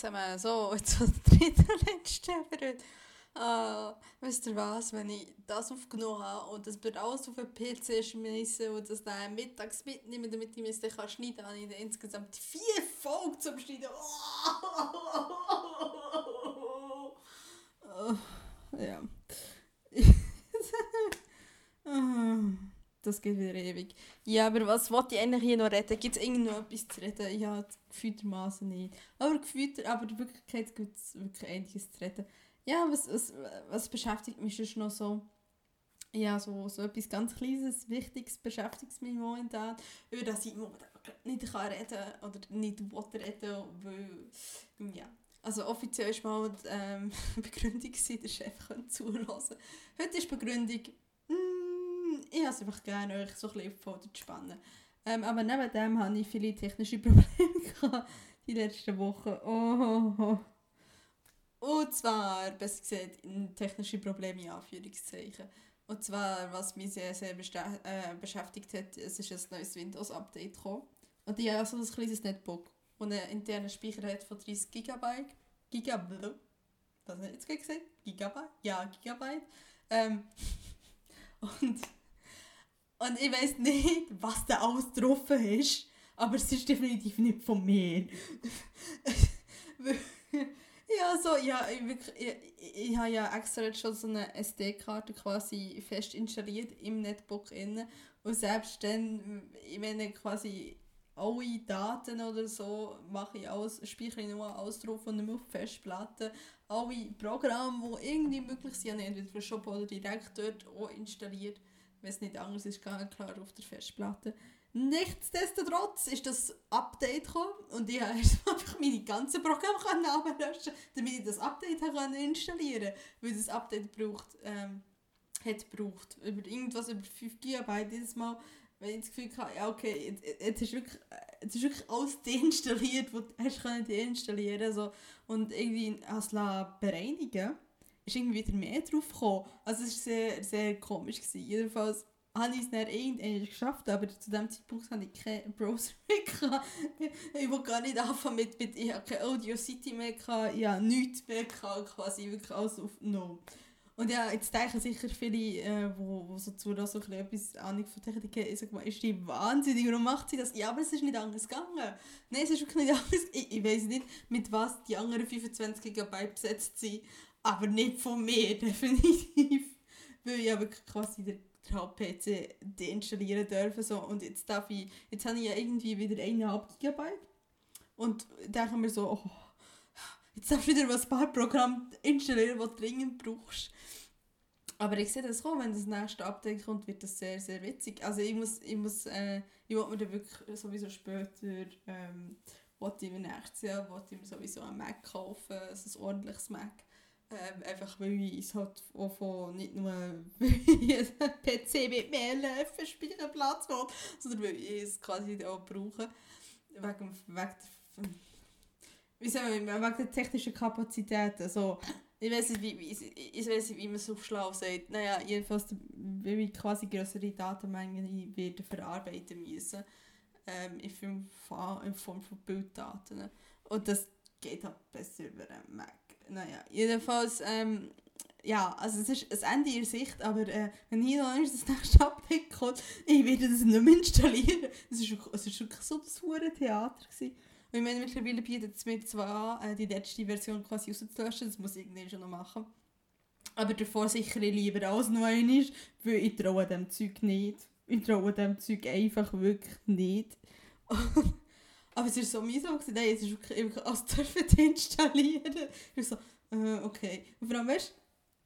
Zusammen so, jetzt so der dritte letzte für heute. Uh, wisst ihr was, wenn ich das aufgenommen habe und das wird alles auf den PC schmeißen und das dann mittags mitnehmen, damit ich es dann schneiden kann, habe ich insgesamt vier Folgen zum Schneiden. Oh, ja. Das geht wieder ewig. Ja, aber was wollte ich eigentlich hier noch reden? Gibt es irgendwo etwas zu reden? Ja, gefühltermaßen nicht. Aber gefühlter, aber in Wirklichkeit gibt es wirklich einiges zu reden. Ja, was, was, was beschäftigt mich schon noch so? Ja, so, so etwas ganz Kleines, Wichtiges beschäftigt mich momentan. Über das ich momentan nicht kann reden oder nicht will reden, weil, ja. Also offiziell war mal die ähm, Begründung, der Chef könnte zulassen. Heute ist die Begründung, ich habe es einfach gerne, euch so ein bisschen die zu spannen. Ähm, aber neben dem hatte ich viele technische Probleme die letzten Wochen. Oh, oh, oh. Und zwar, besser gesagt, technische Probleme in Anführungszeichen. Und zwar, was mich sehr, sehr äh, beschäftigt hat, es ist ein neues Windows-Update gekommen. Und ich habe so ein kleines Netbook, das einen internen Speicher hat von 30 GB. Gigabyte. Was habe ich jetzt gesagt? Gigabyte? Ja, Gigabyte. Ähm, und und ich weiß nicht, was da alles drauf ist, aber es ist definitiv nicht von mir. ja, so, ja, ich, wirklich, ich, ich habe ja extra jetzt schon so eine SD-Karte quasi fest installiert im Netbook innen. Und selbst dann, ich quasi alle Daten oder so mache speichere ich nur alles drauf und nicht auf Festplatte. Alle Programme, die irgendwie möglich sind, habe ich entweder oder direkt dort auch installiert wenn es nicht anders ist, ganz klar auf der Festplatte. Nichtsdestotrotz ist das Update gekommen und ich habe einfach meine ganzen Programme ablöschen damit ich das Update kann installieren konnte. Weil das Update braucht, ähm, hat gebraucht. Über irgendwas über 5 GB jedes Mal, wenn ich das Gefühl hatte, ja okay, jetzt, ist wirklich, jetzt ist wirklich alles deinstalliert, was du hast deinstallieren so Und irgendwie du bereinigen ist irgendwie wieder mehr drauf gekommen. Also es war sehr, sehr komisch. Gewesen. Jedenfalls habe ich es dann irgendwann geschafft, aber zu dem Zeitpunkt hatte ich keinen Browser mehr. ich wollte gar nicht anfangen mit, mit ich hatte keine Audio City mehr, ich habe nichts mehr, gehabt, quasi wirklich alles auf No. Und ja, jetzt denken sicher viele, äh, wo, wo so zu so etwas Ahnung von Technik haben, ich sage mal, ist die wahnsinnig, warum macht sie das? Ja, aber es ist nicht anders gegangen. Nein, es ist wirklich nicht anders. Ich, ich weiß nicht, mit was die anderen 25 GB besetzt sind. Aber nicht von mir, definitiv. Weil ich aber quasi den, PC deinstallieren dürfen. So. Und jetzt, darf ich, jetzt habe ich ja irgendwie wieder 1,5 GB. Und denke mir so, oh, jetzt darfst du wieder ein paar Programme installieren, die du dringend brauchst. Aber ich sehe das kommen, wenn das nächste Update kommt, wird das sehr, sehr witzig. Also ich muss, ich muss, äh, ich wollte mir dann wirklich sowieso später, ähm, wollte ich mir nächstes Jahr, wollte ich mir sowieso ein Mac kaufen, also ein ordentliches Mac. Ähm, einfach weil ich es halt von nicht nur PC mit mehr Läufen Speicherplatz will, sondern weil ich es quasi auch brauche. Wegen, wegen, wie sagen wegen der technischen Kapazität. Also, ich weiß nicht, wie, ich, ich weiß nicht, wie man es auf schlau sagt. Naja, jedenfalls, weil ich quasi größere Datenmengen werde verarbeiten müssen. Ähm, in, Form, in Form von Bilddaten. Und das geht halt besser über einen Mac naja, jedenfalls, ähm, ja, also es ist das Ende in Sicht, aber äh, wenn hier noch das nächste Update kommt, ich werde das nicht mehr installieren. Es ist wirklich so das hure Theater gewesen. Und ich meine, mittlerweile bietet es mir zwar an, äh, die letzte Version quasi rauszulöschen, das muss ich irgendwie schon noch machen. Aber davor sicher lieber alles noch einmal, weil ich traue dem Zeug nicht. Ich traue dem Zeug einfach wirklich nicht. Aber es war so mühsam, gewesen. nein, es ist wirklich, alles dürfen installieren. Ich so, äh, okay. Und vor allem, weißt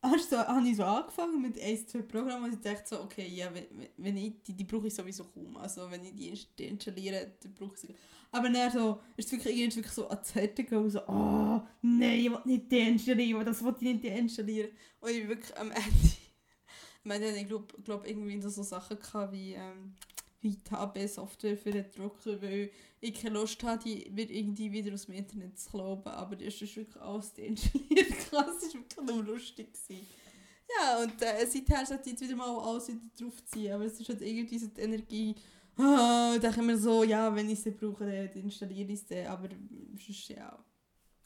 du, so, habe ich so angefangen mit ein, zwei Programmen und ich dachte so, okay, ja, wenn, ich, die, die brauche ich sowieso kaum. Also wenn ich die installiere, dann brauche ich sie. Aber dann so, ist es wirklich, irgendwie wirklich so an die Seite gegangen, so, oh, nein, ich will nicht deinstallieren, das will ich nicht deinstallieren. Und ich wirklich am Ende, ich meine, ich glaube glaub, irgendwie so Sachen wie, ähm, wie HB-Software für den Drucker, weil ich keine Lust hatte, die irgendwie wieder aus dem Internet zu glauben. Aber das ist wirklich alles deinstalliert. das war wirklich nur lustig. Gewesen. Ja, und äh, seither sollte ich jetzt wieder mal alles wieder draufziehen. Aber es ist halt irgendwie so die Energie. Oh, da denke ich mir so, ja, wenn ich sie brauche, dann installiere ich sie. Aber sonst, ja,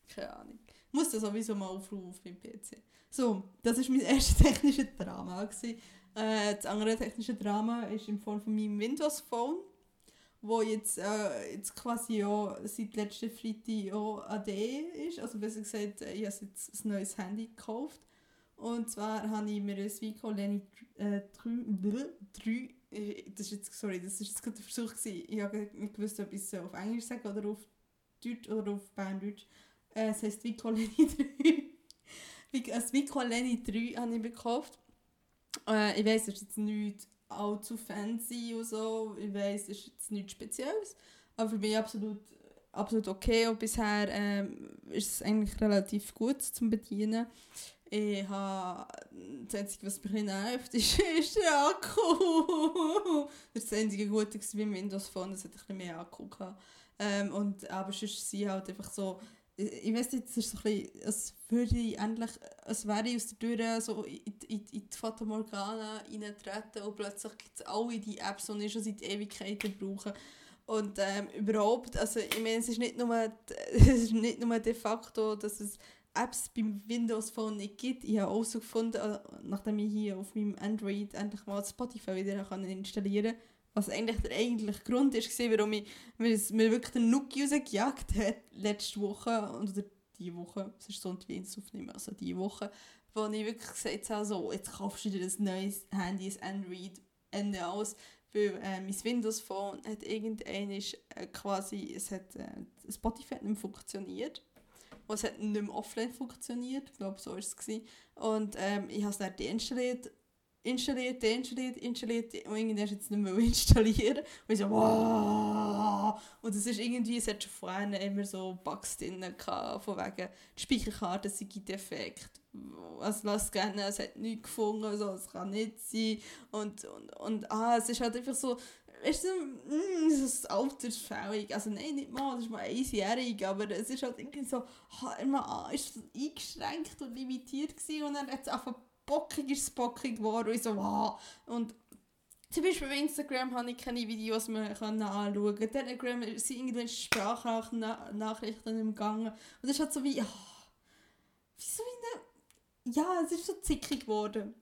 Keine Ahnung. Ich muss das sowieso mal aufrufen auf meinem PC. So, das war mein erstes technisches Drama. Gewesen. Äh, das andere technische Drama ist in Form von meinem Windows Phone, wo jetzt, äh, jetzt quasi auch seit letzten Freitag auch AD ist. Also besser gesagt, ich habe jetzt ein neues Handy gekauft. Und zwar habe ich mir ein Vico Lenny äh, 3, 3 das sorry, das ist jetzt gerade der Versuch gewesen. Ich habe nicht gewusst, ob ich es auf Englisch sage oder auf Deutsch oder auf Berndeutsch. Äh, es heisst Vico Lenny 3. Ein Vico Lenny 3 habe ich gekauft. Äh, ich weiß, es ist jetzt nicht allzu fancy und so. Ich weiß, es ist jetzt nichts Spezielles. Aber für mich absolut, absolut okay. Und bisher ähm, ist es eigentlich relativ gut zum Bedienen. Ich habe, das Einzige, was mich nervt, ist, ist der Akku. das ist das einzige Gute beim Windows Phone, das hat ein bisschen mehr Akku gehabt. Ähm, und, aber sonst sind halt einfach so, ich weiß nicht, es ist so ein bisschen, als würde ich endlich, als wäre aus der Tür so in, in, in die Fata Morgana reintreten und plötzlich gibt es alle die Apps, die ich schon seit Ewigkeiten brauche. Und ähm, überhaupt, also ich meine, es ist nicht nur, es ist nicht nur de facto, dass es Apps beim Windows Phone nicht gibt. Ich habe auch so gefunden, äh, nachdem ich hier auf meinem Android endlich mal Spotify wieder installieren konnte, was eigentlich der eigentliche Grund ist, warum ich mir, wirklich den Nuki rausgejagt hat, letzte Woche, oder diese Woche, es ist Sonntag, wie ich es aufnehme, also diese Woche, wo ich wirklich gesagt habe, so, jetzt kaufst du dir ein neues Handy, ein Android, Ende aus, weil äh, mein Windows Phone hat irgendwann äh, quasi, es hat, äh, Spotify hat nicht funktioniert und es hat nicht mehr offline funktioniert, ich glaube so war es. Und ähm, ich habe es dann deinstalliert installiert, deinstalliert, installiert und irgendwie hast du jetzt nicht mehr installieren. Und ich so, wow! Und es ist irgendwie, es hat schon vorher immer so Bugs drin gehabt, von wegen, die Speicherkarte sei defekt. Also lass gerne, es hat nichts gefunden, also es kann nicht sein. Und, und, und ah, es ist halt einfach so, weißt du, mm, es ist altersfällig. Also nein, nicht mal, das ist mal einjährig, aber es ist halt irgendwie so, immer ah, ist eingeschränkt und limitiert gewesen und dann hat es einfach bockig ist es bockig geworden. Und ich so, wow. Und zum Beispiel bei Instagram habe ich keine Videos mehr anschauen können. Telegram sind irgendwelche Sprachnachrichten im Gang. Und das ist halt so wie, oh, wieso wie eine, ja, es ist so zickig geworden.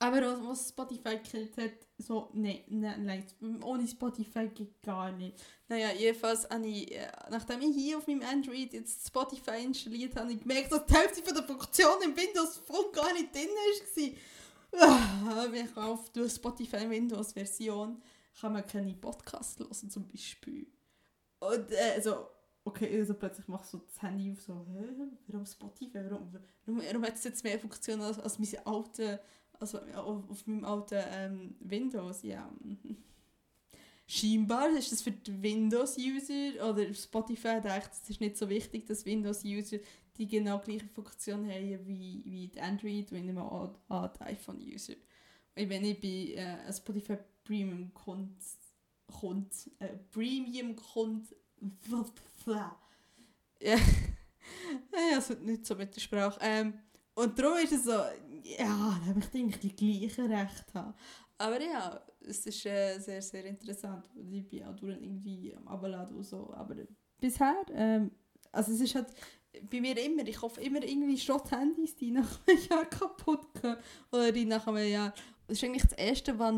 Aber was Spotify gekillt hat, so, nein, nein, nein, ohne Spotify geht gar nicht. Naja, jedenfalls habe ich, äh, nachdem ich hier auf meinem Android jetzt Spotify installiert habe, ich gemerkt, dass die Hälfte der Funktion im Windows Phone gar nicht drin war. Ich auf der Spotify Windows Version kann man keine Podcasts hören zum Beispiel. Und äh, also, okay, also plötzlich machst du das Handy auf so, hä, warum Spotify, warum, warum, warum hat es jetzt mehr Funktionen als, als meine alten also auf, auf meinem alten ähm, Windows, ja. Scheinbar ist das für die Windows-User oder Spotify denkt, es ist nicht so wichtig, dass Windows-User die genau gleiche Funktion haben wie, wie die Android, wenn ich mal an die iPhone-User. Wenn ich bei äh, Spotify Premium Kund, Kund äh, Premium Kund, ja, ja, also nicht so mit der Sprache. Ähm, und darum ist es so, ja, da möchte ich eigentlich die gleichen Rechte haben. Aber ja, es ist äh, sehr, sehr interessant. Ich bin auch irgendwie am Abladen und so. Aber bisher, ähm, also es ist halt bei mir immer, ich hoffe immer irgendwie Schrott-Handys, die nach einem Jahr kaputt gehen. Oder die nach einem Jahr. Das ist eigentlich das erste, was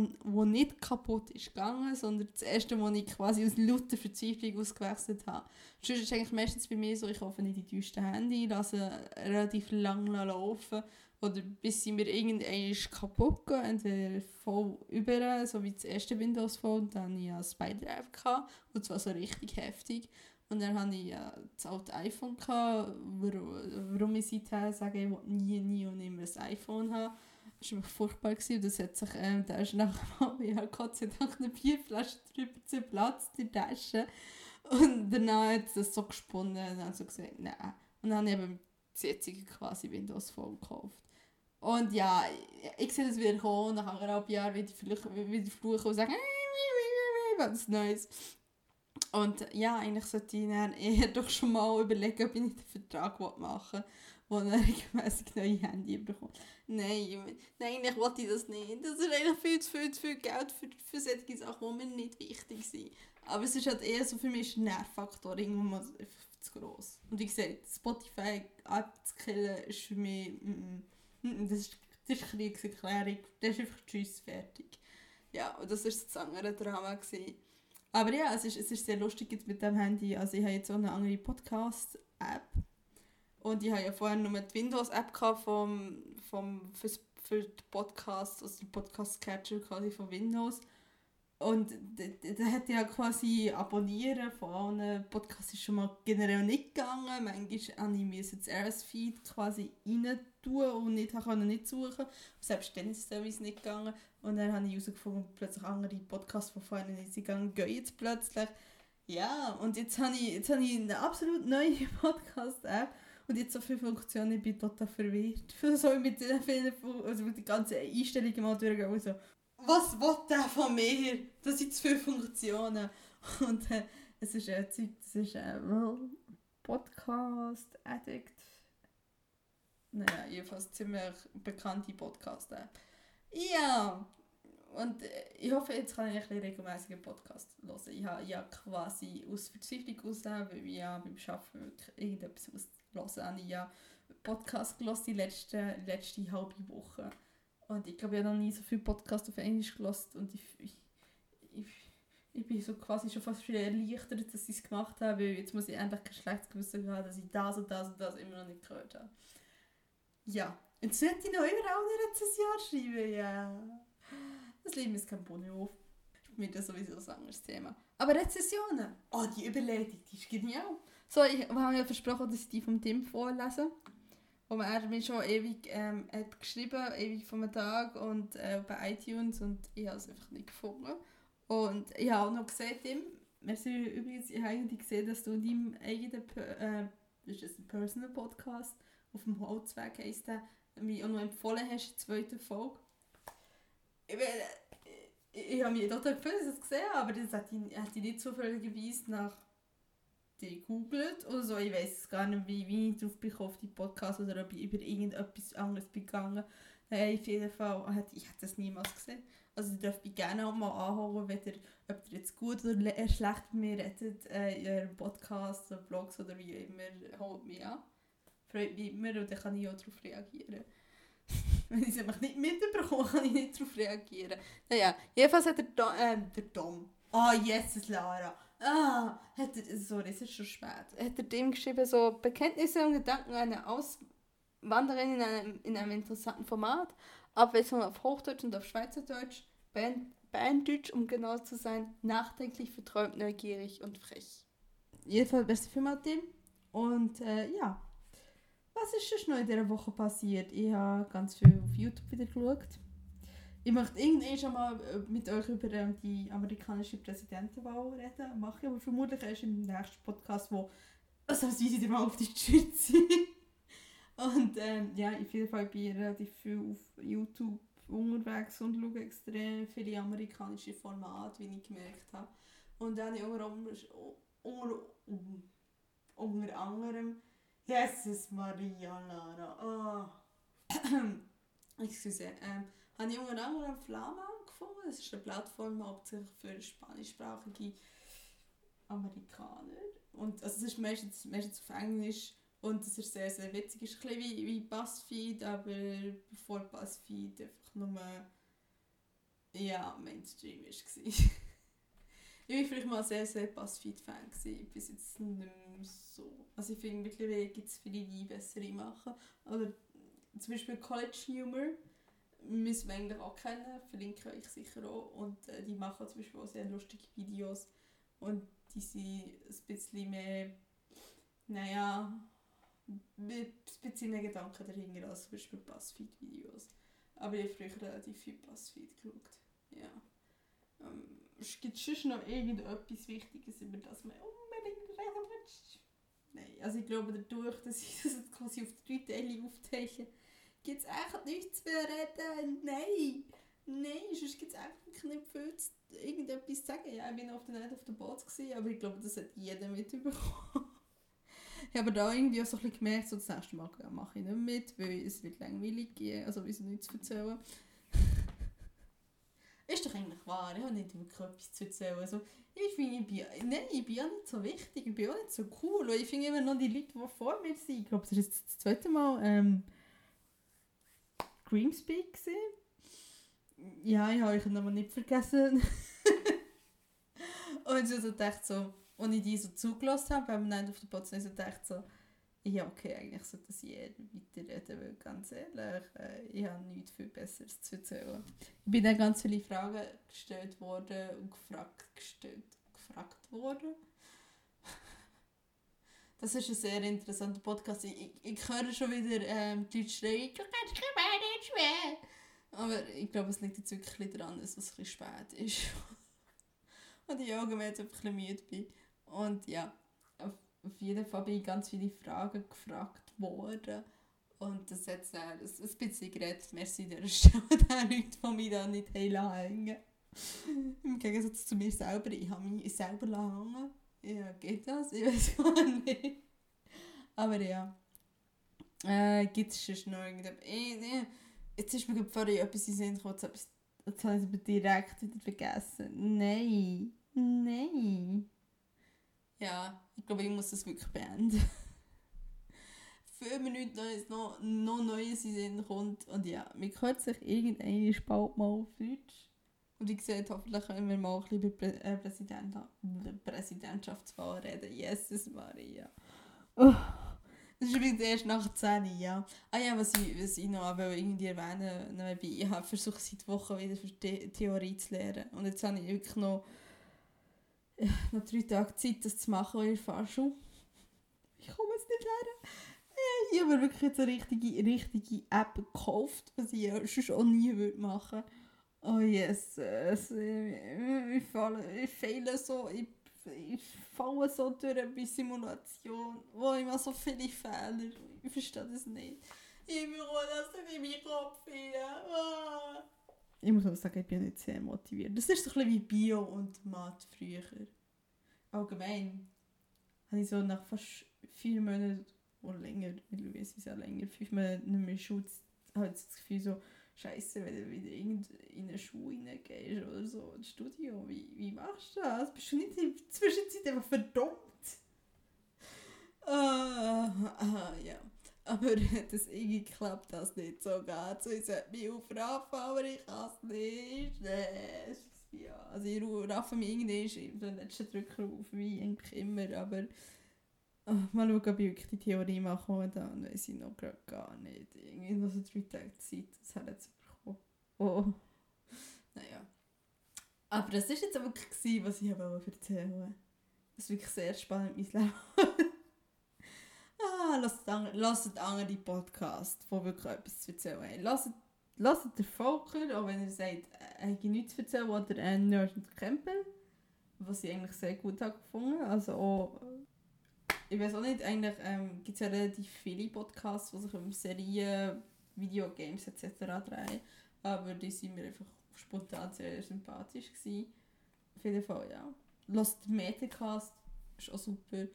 nicht kaputt ist gegangen, sondern das erste, was ich quasi aus lauter Verzweiflung ausgewechselt habe. Sonst ist eigentlich meistens bei mir so, ich hoffe nicht die teuersten Handy, lasse relativ lange laufen oder bis sie mir irgendwann kaputt gehen, entweder voll über, so wie das erste Windows Phone, dann hatte ich ein Spider-Drive, und zwar so richtig heftig. Und dann hatte ich das alte iPhone, gehabt, warum ich seither sage, ich will nie, nie und immer ein iPhone haben. Das war furchtbar. Gewesen. Das hat sich, ähm, da ist nachher mal, ja, Gott sei Dank, eine Bierflasche drüber zerplatzt, die Tasche. Und danach hat es das so gesponnen und dann so gesagt, nein. Und dann habe ich eben das jetzige quasi Windows Phone gekauft. Und ja, ich sehe das wieder kommen, nach anderthalb Jahren wieder, vielleicht wieder fluchen und sagen, was Neues. Und ja, eigentlich sollte ich dann eher doch schon mal überlegen, ob ich nicht einen Vertrag machen will, wo er regelmäßig neue Handy bekommt. Nein, nein, eigentlich wollte ich das nicht. Das ist eigentlich viel zu viel, zu viel Geld für, für solche Sachen, die mir nicht wichtig sind. Aber es ist halt eher so für mich ein Nervfaktor, irgendwo zu gross. Und wie gesagt, Spotify abzukillen ist für mich, mm, mm, das, ist, das ist Kriegserklärung, das ist einfach tschüss, fertig. Ja, und das war das andere Drama. Gewesen. Aber ja, es ist, es ist sehr lustig jetzt mit dem Handy. Also ich habe jetzt auch eine andere Podcast-App. Und ich habe ja vorher nur die Windows-App vom, vom, für, für den Podcast, also den Podcast-Catcher quasi von Windows. Und da hat ja quasi Abonnieren von allen Podcasts ist schon mal generell nicht gegangen. Manchmal musste ich das RS-Feed quasi rein tun und nicht, konnte nicht suchen. selbst dann ist es nicht gegangen. Und dann habe ich herausgefunden, plötzlich andere Podcasts, die vorher nicht gegangen gehen jetzt plötzlich. Ja, und jetzt habe ich, jetzt habe ich eine absolut neue Podcast-App und jetzt so viele Funktionen, ich bin total verwirrt. So mit den vielen, also mit den ganzen Einstellungen mal durchgehen und so, was will der von mir? Das sind viele Funktionen. Und äh, es ist ein Zeug, das ist ein Podcast Addict. Naja, jedenfalls ziemlich bekannte Podcast-App. Ja, und äh, ich hoffe, jetzt kann ich ein regelmäßigen Podcast hören. Ich habe ja quasi aus Verzweiflung aus, weil ich ja beim Arbeiten wirklich irgendetwas auslösen habe. Ich ja Podcast gelesen die letzte, letzte halbe Woche. Und ich glaube, ich habe noch nie so viele Podcasts auf Englisch gelesen und ich, ich, ich, ich bin so quasi schon fast wieder erleichtert, dass ich es gemacht habe, weil jetzt muss ich endlich kein schlechtes Gewissen haben, dass ich das und das und das immer noch nicht gehört habe. Ja, jetzt sollte ich noch überall eine Rezession schreiben, ja. Das Leben ist kein Ponyhof. Ist mir das sowieso ein anderes Thema. Aber Rezessionen, oh, die Überleitung, die ist genial. So, ich habe ja versprochen, dass ich die vom Tim vorlese wo er mir schon ewig ähm, hat geschrieben, ewig einem Tag und äh, bei iTunes und ich habe es einfach nicht gefunden. Und ich habe auch noch gesehen, Tim, merci übrigens, ich gesehen, dass du in deinem eigenen, äh, das ist ein Personal Podcast, auf dem Holzweg heisst mir auch noch empfohlen hast, die zweite Folge. Ich, ich, ich habe mich total gefreut, dass ich es gesehen habe, aber das hat ich nicht zufälligerweise nach gegoogelt oder so. Ich weiß gar nicht, wie, wie ich drauf bin auf die Podcast oder ob ich über irgendetwas anderes bin gegangen. Hey, auf jeden Fall, ich hätte das niemals gesehen. Also ihr dürft mich gerne auch mal anhören, wenn ob ihr jetzt gut oder schlecht mit mir redet, äh, in eurem Podcast oder Blogs oder wie immer, holt mich an. Freut mich immer und dann kann ich auch darauf reagieren. Wenn ich es einfach nicht mitbekomme, kann ich nicht darauf reagieren. Naja, jedenfalls hat der, Do äh, der Tom... Ah, oh, yes, Lara Ah, hat er, sorry, es ist schon spät. Hat er dem geschrieben, so Bekenntnisse und Gedanken einer Auswanderin in einem, in einem interessanten Format, Abwechslung auf Hochdeutsch und auf Schweizerdeutsch, Band, Banddeutsch, um genau zu sein, nachdenklich, verträumt, neugierig und frech. Jedenfalls beste Film Tim. Und äh, ja, was ist schon noch in dieser Woche passiert? Ich habe ganz viel auf YouTube wieder geschaut ich möchte irgendwann schon mal äh, mit euch über ähm, die amerikanische Präsidentenwahl reden, mache aber vermutlich erst im nächsten Podcast, wo also als wie sie mal auf die Schütze Und ähm, ja, auf jeden Fall bin ich relativ viel auf YouTube unterwegs und schaue extrem viele amerikanische Formate, wie ich gemerkt habe. Und dann habe ich unter, unter, unter anderem Jesus Maria Lara. Oh. Excuse. Ähm, habe ich unter anderem Flama gefunden. Das ist eine Plattform hauptsächlich für spanischsprachige Amerikaner. Und also es ist meistens, meistens auf Englisch und es ist sehr, sehr witzig. Es ist ein bisschen wie, wie BuzzFeed, aber bevor BuzzFeed einfach nur ja, Mainstream war. ich war vielleicht mal sehr, sehr BuzzFeed-Fan, bis jetzt nicht mehr so. Also ich finde, mittlerweile gibt es viele, die bessere machen. Oder zum Beispiel College Humor müssen wir eigentlich auch kennen, verlinke ich sicher auch. Und äh, die machen zum Beispiel auch sehr lustige Videos und die sind ein bisschen mehr, naja, mit ein bisschen mehr Gedanken dahinter als zum Beispiel Buzzfeed-Videos. Aber ich habe früher relativ viel Buzzfeed geschaut. Ja. Ähm, es gibt schon noch irgendetwas Wichtiges, über das man unbedingt reden will. Nein, also ich glaube dadurch, dass ich das quasi auf drei Teile aufteile, gibt es echt nichts zu reden. Nein. Nein, sonst gibt es einfach nicht viel zu, irgendetwas zu sagen. Ja, ich bin auf der Night auf der Boot, aber ich glaube, das hat jeder mitbekommen. ich habe da irgendwie auch so ein bisschen gemerkt, so das nächste Mal mache ich nicht mit, weil es wird langweilig gehen, also wie sie nichts zu erzählen. ist doch eigentlich wahr, ich habe nicht wirklich etwas zu erzählen. Also, ich finde, ich bin, nein, ich bin ja nicht so wichtig, ich bin auch nicht so cool. Und ich finde immer noch die Leute, die vor mir sind, ich glaube, das ist das zweite Mal ähm, Grimspeak gesehen. Ja, ich habe euch noch nicht vergessen. und ich dachte so, als ich die so zugelassen habe, beim Nein auf der Potsdam, so dachte so, ja, okay, eigentlich sollte das jeder weiterreden, weil ganz ehrlich, äh, ich habe nichts viel Besseres zu erzählen. Ich bin dann ganz viele Fragen gestellt worden und gefragt, gestellt, gefragt worden. Das ist ein sehr interessanter Podcast. Ich, ich, ich höre schon wieder ähm, die Leute schreien, du kannst nicht schwer. Aber ich glaube, es liegt jetzt wirklich daran, dass es ein bisschen spät ist. und ich allgemein jetzt ein bisschen müde bin. Und ja, auf jeden Fall bin ich ganz viele Fragen gefragt worden. Und das hat dann ein bisschen geredet. Merci der Stelle den Leuten, die mich da nicht hängen Im Gegensatz zu mir selber. Ich habe mich selber hängen Ja, geht das? Ich weiß gar nicht. Aber ja. Äh, gibt es schon noch irgendetwas? Jetzt ist mir vorhin etwas in Sinn gekommen. Jetzt habe ich es direkt wieder vergessen. Nein. Nein. Ja, ich glaube, ich muss das wirklich beenden. Fünf Minuten Neues, noch, noch Neues in den kommt. Und ja, mir hört sich irgendeine bald mal auf Deutsch. Und ich sehe, hoffentlich können wir mal ein bisschen über Prä äh, Präsident Präsidentschaftswahl reden. Jesus Maria. Das ist übrigens erst nach 10 ja. Ah ja, was ich, was ich noch irgendwie erwähnen wollte, ich habe versucht seit Wochen wieder für The Theorie zu lernen. Und jetzt habe ich wirklich noch noch drei Tage Zeit, das zu machen in der Fahrschule. Ich komme es nicht lernen. Ich habe mir wirklich jetzt eine richtige, richtige App gekauft, was ich sonst auch nie würde machen Oh yes, ich, falle, ich fehle so, ich, ich falle so durch bei Simulation, wo ich mache so viele Fehler. Ich verstehe das nicht. Ich bekomme das nicht in meinen Kopf rein. Ah ich muss auch sagen, ich bin nicht sehr motiviert. Das ist so ein bisschen wie Bio und Mathe früher. Allgemein habe ich so nach fast vier Monaten oder länger, mittlerweile ist es ja länger, fünf Monate nicht mehr Schule, habe ich das Gefühl so, Scheiße, wenn du wieder in eine Schule reingehst oder so, ein Studio, wie, wie machst du das? Bist du nicht in der Zwischenzeit einfach verdammt? Ah, ah ja. Aber das irgendwie klappt das nicht so ganz. Ich sollte mich aufraffen, aber ich kann es nicht. Nee, ja, also ich raffe mich irgendwie in den letzten Drücker auf, wie eigentlich immer, aber oh, mal schauen, ob ich wirklich die Theorie mache und dann weiß ich noch gerade gar nicht. Irgendwie noch so drei Tage Zeit, das hat jetzt bekommen. Oh. Naja. Aber das war jetzt auch wirklich, was ich erzählen wollte. Das ist wirklich sehr spannend, mein Leben. ah, lasst, lasst andere Podcasts, die wirklich etwas zu erzählen haben. Lasst, lasst den Volker, auch wenn er sagt, er hat nichts zu erzählen, oder ein Nerd und Campbell, was ich eigentlich sehr gut habe gefunden. Also auch, ich weiß auch nicht, eigentlich ähm, gibt es ja relativ viele Podcasts, die sich um Serien, Videogames etc. drehen, aber die sind mir einfach spontan sehr sympathisch gewesen. Auf jeden Fall, ja. Lost Metacast ist auch super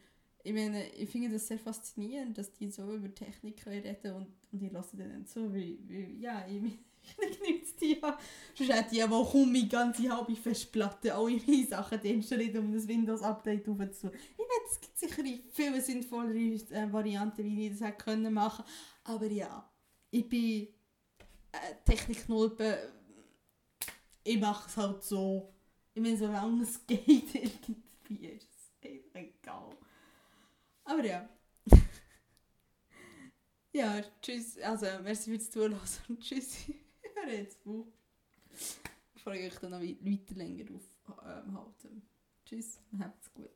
ich meine, ich finde das sehr faszinierend, dass die so über Technik reden und, und ich lasse denen so, wie, wie ja, ich, ich genügt die ja. Sonst ja wohl kaum meine ganze halbe Festplatte, alle meine Sachen installiert, um das Windows-Update aufzunehmen. Ich meine, es gibt sicher viele sinnvollere äh, Varianten, wie ich das hätte können machen aber ja, ich bin äh, Techniknulpe, ich mache es halt so. Ich meine, solange es geht, irgendwie ist es egal. Aber ja. ja, tschüss. Also, merci fürs Zuhören und Jetzt, Rätsel. Ich frage euch dann noch weiter länger aufhalten. Ähm, Tschüss, habt's gut.